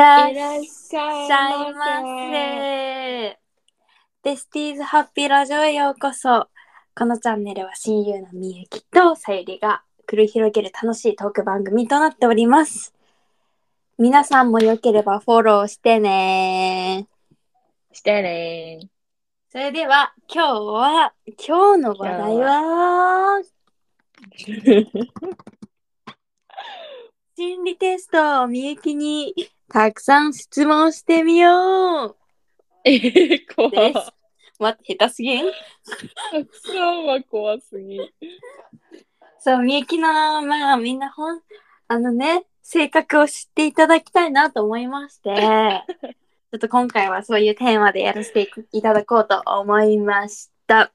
らっしいらっしゃいいませ。デスティーズハッピーラジオへようこそ。このチャンネルは親友のみゆきとさゆりが繰り広げる楽しいトーク番組となっております。皆さんもよければフォローしてね。してねそれでは今日は、今日の話題は、心理テストをみゆきにたくさん質問してみよえー、怖す。待って、下手すぎんそうは怖すぎ。そう、みゆきの、まあみんなほん、あのね、性格を知っていただきたいなと思いまして、ちょっと今回はそういうテーマでやらせていただこうと思いました。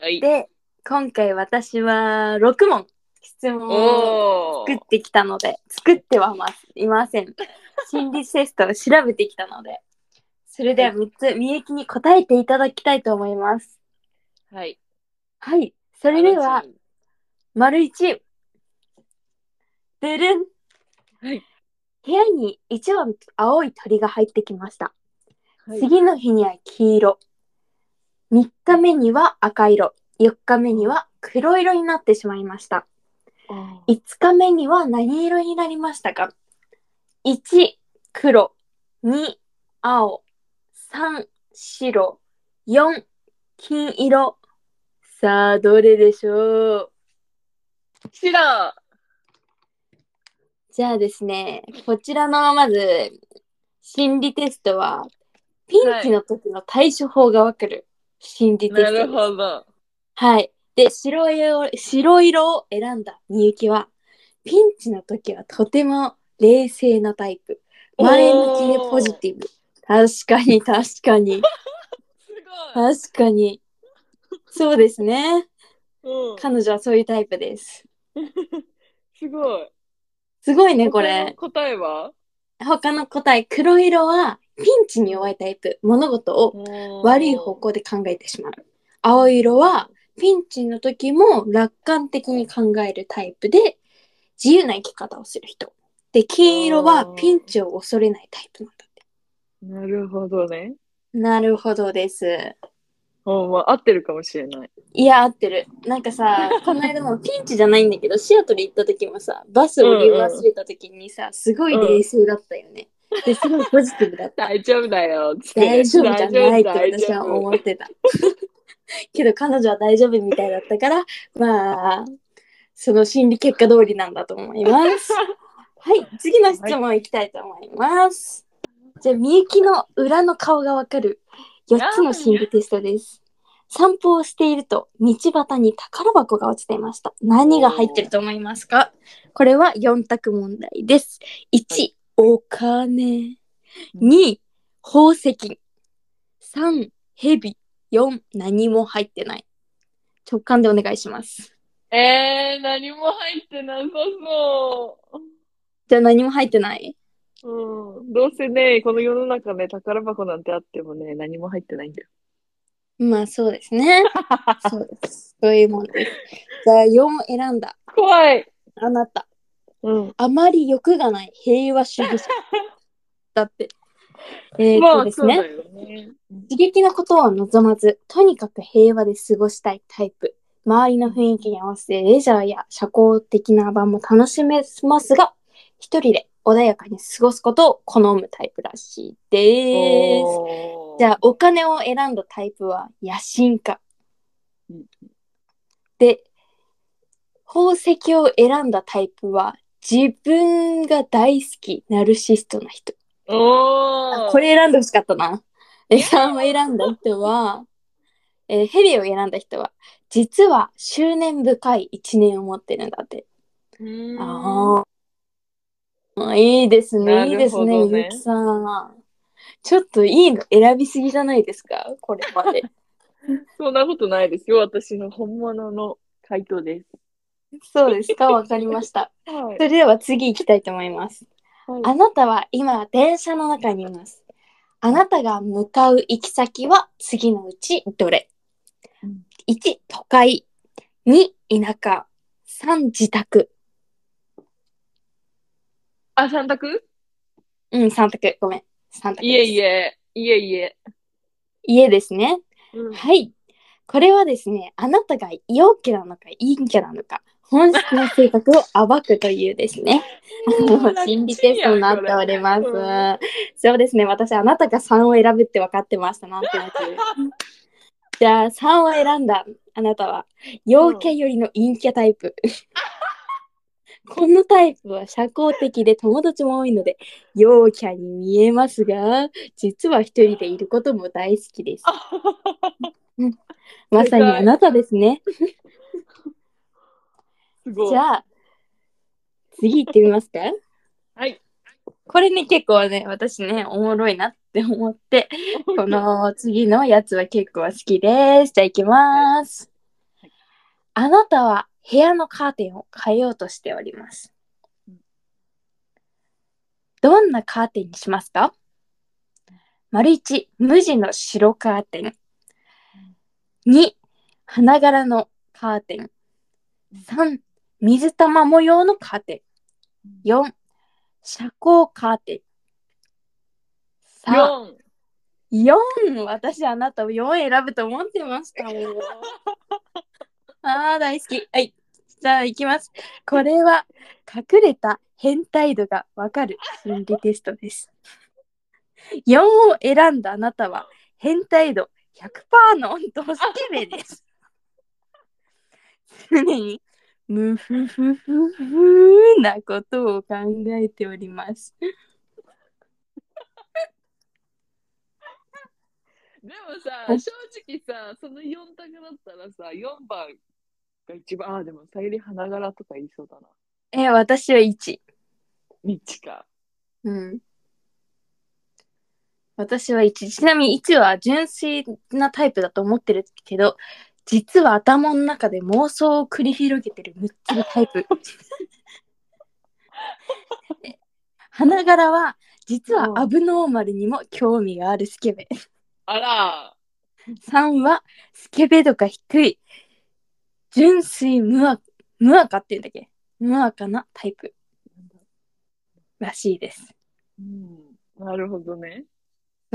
はい。で、今回私は6問質問を作ってきたので、作ってはいません。心理テストを調べてきたので、それでは3つ、みゆきに答えていただきたいと思います。はい。はい。それでは、丸1。でるん。はい。部屋に1羽青い鳥が入ってきました。はい、次の日には黄色。3日目には赤色。4日目には黒色になってしまいました。あ5日目には何色になりましたか ?1、黒。2、青。3、白。4、金色。さあ、どれでしょう？ー知らん。じゃあですね、こちらのまず心理テストは、ピンチの時の対処法がわかる心理テストです。なるほど。はい。で、白色を白色を選んだみゆきは、ピンチの時はとても冷静なタイプ。前向きでポジティブ。確かに、確かに。確かに。そうですね。うん、彼女はそういうタイプです。すごい。すごいね、これ。答えは？他の答え、黒色はピンチに弱いタイプ。物事を悪い方向で考えてしまう。青色はピンチの時も楽観的に考えるタイプで自由な生き方をする人。で、金色はピンチを恐れないタイプなんだって。なるほどね。なるほどです。うん、まあ、合ってるかもしれない。いや、合ってる。なんかさ、この間もピンチじゃないんだけど、シアトル行った時もさ、バスを降り忘れた時にさ、すごい冷静だったよね。で、すごいポジティブだった。大丈夫だよ。大丈夫じゃないって私は思ってた。けど彼女は大丈夫みたいだったから、まあ、その心理結果通りなんだと思います。はい、次の質問いきたいと思います。じゃあ、みゆきの裏の顔がわかる4つの心理テストです。散歩をしていると道端に宝箱が落ちていました。何が入ってると思いますか？これは4択問題です。1、お金。2、宝石。3、蛇。4、何も入ってない。直感でお願いします。えー、何も入ってなさそじゃあ何も入ってない？う。うん。どうせね、この世の中ね、宝箱なんてあってもね、何も入ってないんだよ。まあそうですね。そうです。そういうもんです。じゃあ4を選んだ。怖い。あなた。うん。あまり欲がない平和主義者。だって。えー、まあ、とですね。刺激のことを望まず、とにかく平和で過ごしたいタイプ。周りの雰囲気に合わせてレジャーや社交的な場も楽しめますが、一人で穏やかに過ごすことを好むタイプらしいです。じゃあ、お金を選んだタイプは野心家うん。で、宝石を選んだタイプは自分が大好き、ナルシストな人。おーこれ選んでほしかったな。え、3を選んだ人は、えーヘビを選んだ人は、実は執念深い一年を持ってるんだって。うーんああ。いいですね、いいですね、ゆきさん。ちょっといいの選びすぎじゃないですかこれまで。そんなことないですよ。私の本物の回答です。そうですかわかりました。はいそ。れでは次行きたいと思います。はいあなたは今電車の中にいます。あなたが向かう行き先は次のうちどれ？うん ?1、都会。2、田舎。3、自宅。あ、三択？うん、三択。ごめん。三択です。いえいえ、いえいえ。家ですね。うんはい。これはですね、あなたが陽キャなのか陰キャなのか、本質の性格を暴くというですね、あの心理テストになっております。そうですね、私、あなたが3を選ぶって分かってました、なんとなく。じゃあ、3を選んだあなたは、陽キャよりの陰キャタイプ。このタイプは社交的で友達も多いので、陽キャに見えますが、実は一人でいることも大好きです。まさにあなたですね。すごい。じゃあ、次行ってみますか？はい。これね、結構ね、私ね、おもろいなって思って、この次のやつは結構好きです。じゃあ行きます。はいあなたは部屋のカーテンを変えようとしておりますうん。どんなカーテンにしますか？丸一、無地の白カーテン。2、花柄のカーテン。3、水玉模様のカーテン。4、遮光カーテン。さあ、四。4! 私あなたを4選ぶと思ってましたもん。ああ、大好き。はい。じゃあ行きます。これは隠れた変態度がわかる心理テストです。4を選んだあなたは変態度100%のドスケベです。常にムフフフフなことを考えております。でもさ、はい正直さ、その4択だったらさ、4番が一番、あ、でもさゆり花柄とか言いそうだな。え、私は1。ミッチか。うん。私は1。ちなみに1は純粋なタイプだと思ってるけど、実は頭の中で妄想を繰り広げてるむっつりタイプ。え花柄は、実はアブノーマルにも興味があるスケベ。あら、3は、スケベ度が低い。純粋無垢、無垢って言うんだっけ？無垢なタイプらしいです。うん、なるほどね。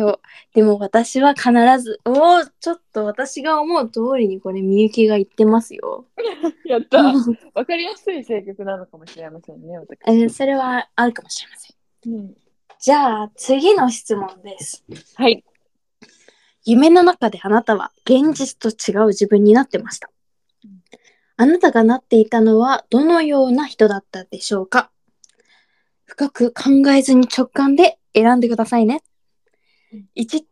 そう。でも私は必ず、おお、ちょっと私が思う通りにこれみゆきが言ってますよ。やった。わかりやすい性格なのかもしれませんね、私。えーそれはあるかもしれません。うん、じゃあ次の質問です。はい。夢の中であなたは現実と違う自分になってましたうん。あなたがなっていたのはどのような人だったでしょうか深く考えずに直感で選んでくださいねうん。1、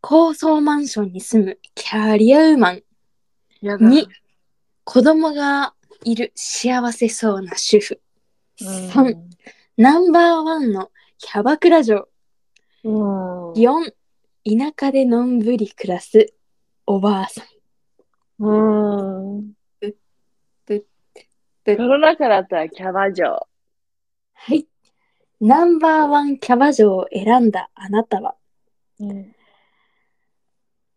高層マンションに住むキャリアウーマン。や2、子供がいる幸せそうな主婦。3、ナンバーワンのキャバクラ嬢。うん。4、田舎でのんびり暮らすおばあさん。うん。で世の中だったらキャバ嬢。はい。ナンバーワンキャバ嬢を選んだあなたは、うん。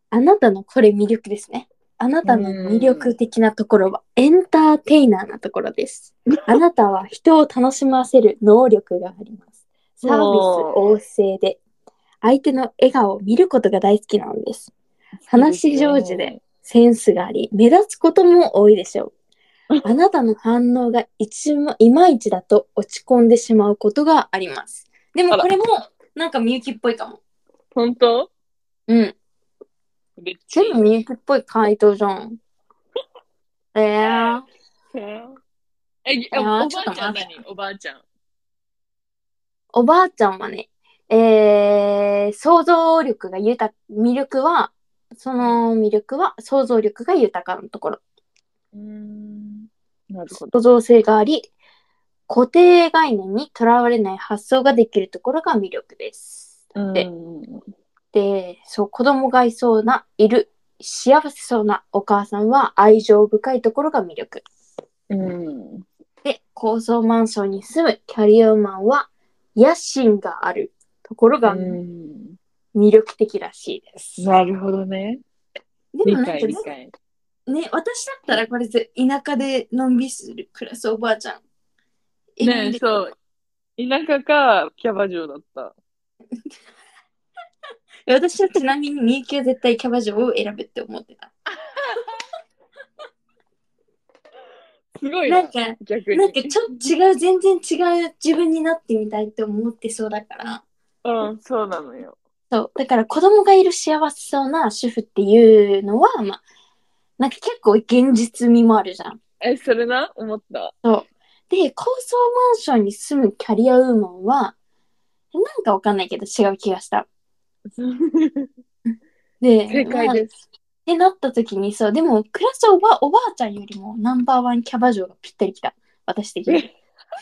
あなたのこれ魅力ですね。あなたの魅力的なところはエンターテイナーなところです。あなたは人を楽しませる能力があります。サービス旺盛で、相手の笑顔を見ることが大好きなんです。話し上手でセンスがあり、目立つことも多いでしょう。あなたの反応が一もいまいちだと落ち込んでしまうことがあります。でもこれもなんかみゆきっぽいかも。本当？うん。めっちゃいい全部みゆきっぽい回答じゃん。えー、え、おばあちゃん待何おばあちゃん。おばあちゃんはね、えー、想像力が豊か、魅力は、その魅力は想像力が豊かなところ。うん。なるほど。創造性があり、固定概念にとらわれない発想ができるところが魅力です。でうんで、そう、子供がいそうな、いる、幸せそうなお母さんは愛情深いところが魅力。うん。で、高層マンションに住むキャリアマンは野心があるところがうん魅力的らしいです。なるほどね。理でもなんか解理解。ね、私だったらこれぜ田舎でのんびりする暮らすおばあちゃん。ねそう。田舎か、キャバ嬢だった。私はちなみにみゆきは絶対キャバ嬢を選ぶって思ってた。すごいな、なんか、逆に。なんかちょっと違う、全然違う自分になってみたいって思ってそうだから。うん、そうなのよ。そう。だから子供がいる幸せそうな主婦っていうのは、まあ、なんか結構現実味もあるじゃん。え、それな？思った。で、高層マンションに住むキャリアウーマンは、なんかわかんないけど違う気がした。で、正解まあです。ってなった時にそう、でも、クラスおばおばあちゃんよりもナンバーワンキャバ嬢がぴったりきた。私的に。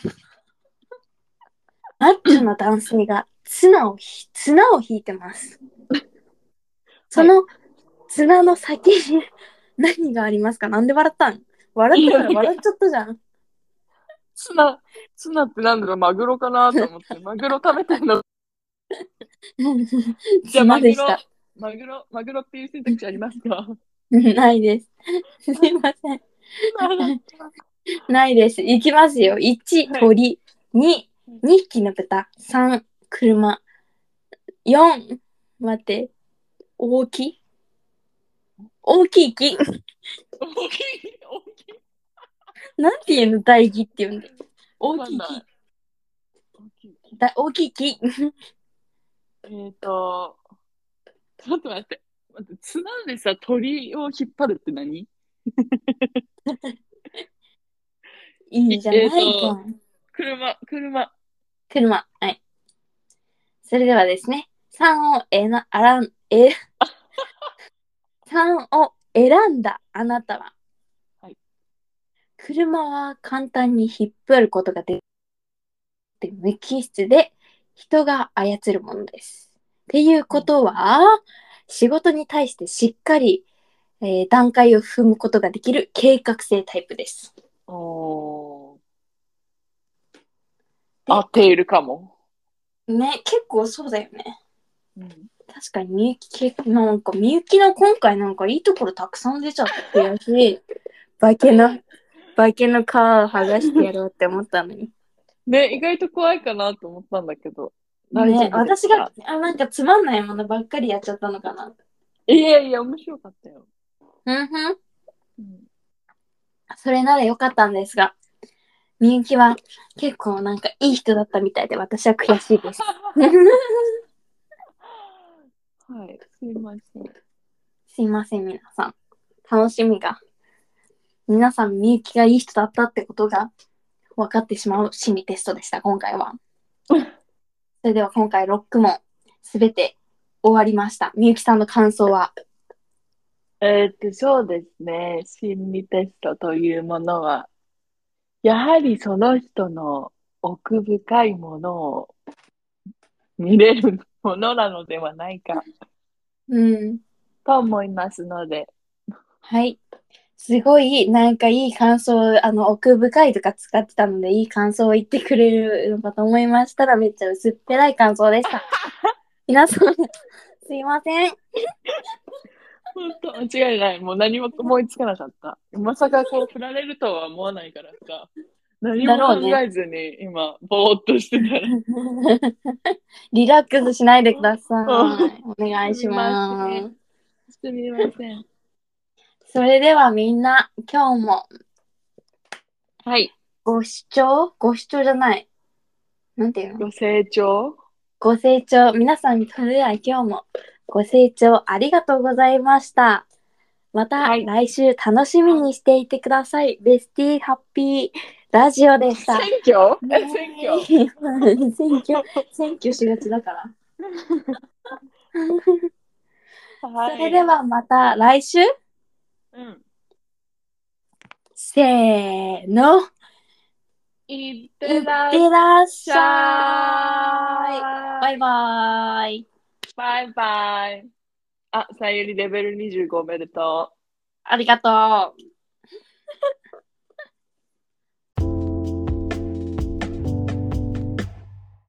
マッチョな男性が綱をひ、綱を引いてます。その綱の先に何がありますか？なんで笑ったん？笑ったら笑っちゃったじゃん。ツナ、ツナってなんだろう、マグロかなと思って、マグロ食べてんの。じゃあ綱でした。マグロ、マグロっていう選択肢ありますか？ないです。すいません。ないです。いきますよ。1、はい鳥。2、2匹の豚。3、車。4、待って。大きい？大きい木。大きい、大きい。なんていうの大木って言うんだよ。大きい木。大きい。だ大きい木。えっ、ー、と、ちょっと待って。待って、綱でさ、鳥を引っ張るって何？いいじゃないか。えーと車、車。車。はい。それではですね。3をえな、あらん、え、3を選んだあなたは、はい車は簡単に引っ張ることができる無機質で人が操るものです。っていうことは、仕事に対してしっかり、えー段階を踏むことができる計画性タイプです。お合っているかも。ね、結構そうだよね。うん、確かにみゆき、けなんかみゆきの今回なんかいいところたくさん出ちゃってやし、化けの、化けの皮を剥がしてやろうって思ったのに。ね、意外と怖いかなと思ったんだけど。ね、私が、あ、なんかつまんないものばっかりやっちゃったのかな。いやいや、面白かったよ。うんふん。うん、それならよかったんですが、みゆきは結構なんかいい人だったみたいで私は悔しいです。はい、すいません。すいません、皆さん。楽しみが。皆さん、みゆきがいい人だったってことが分かってしまう心理テストでした、今回は。それでは今回6問すべて終わりました。みゆきさんの感想は？えーっと、そうですね。心理テストというものは、やはりその人の奥深いものを見れるものなのではないかうん。と思いますので、はい。すごい、なんかいい感想、あの、奥深いとか使ってたので、いい感想を言ってくれるのかと思いましたら、めっちゃ薄っぺらい感想でした。皆さん、すいません。本当間違いない。もう何も思いつかなかった。まさかこう振られるとは思わないからさ、何も考えずに今、ぼーっとしてたら。リラックスしないでください。うお願いします。すみません。それではみんな、今日もはい。ご視聴？ご視聴じゃない。なんていうの？ご清聴？ご清聴。皆さん、それでは今日もご清聴ありがとうございました。またはい来週楽しみにしていてください。ベスティハッピーラジオでした。選挙？え、選挙？選挙、選挙しがちだから。はい。それではまた来週？うん。せーの。いっててらっしゃゃい。バい。イバイ。バイバイ。あ、さゆりレベル25おめでとう。ありがとう。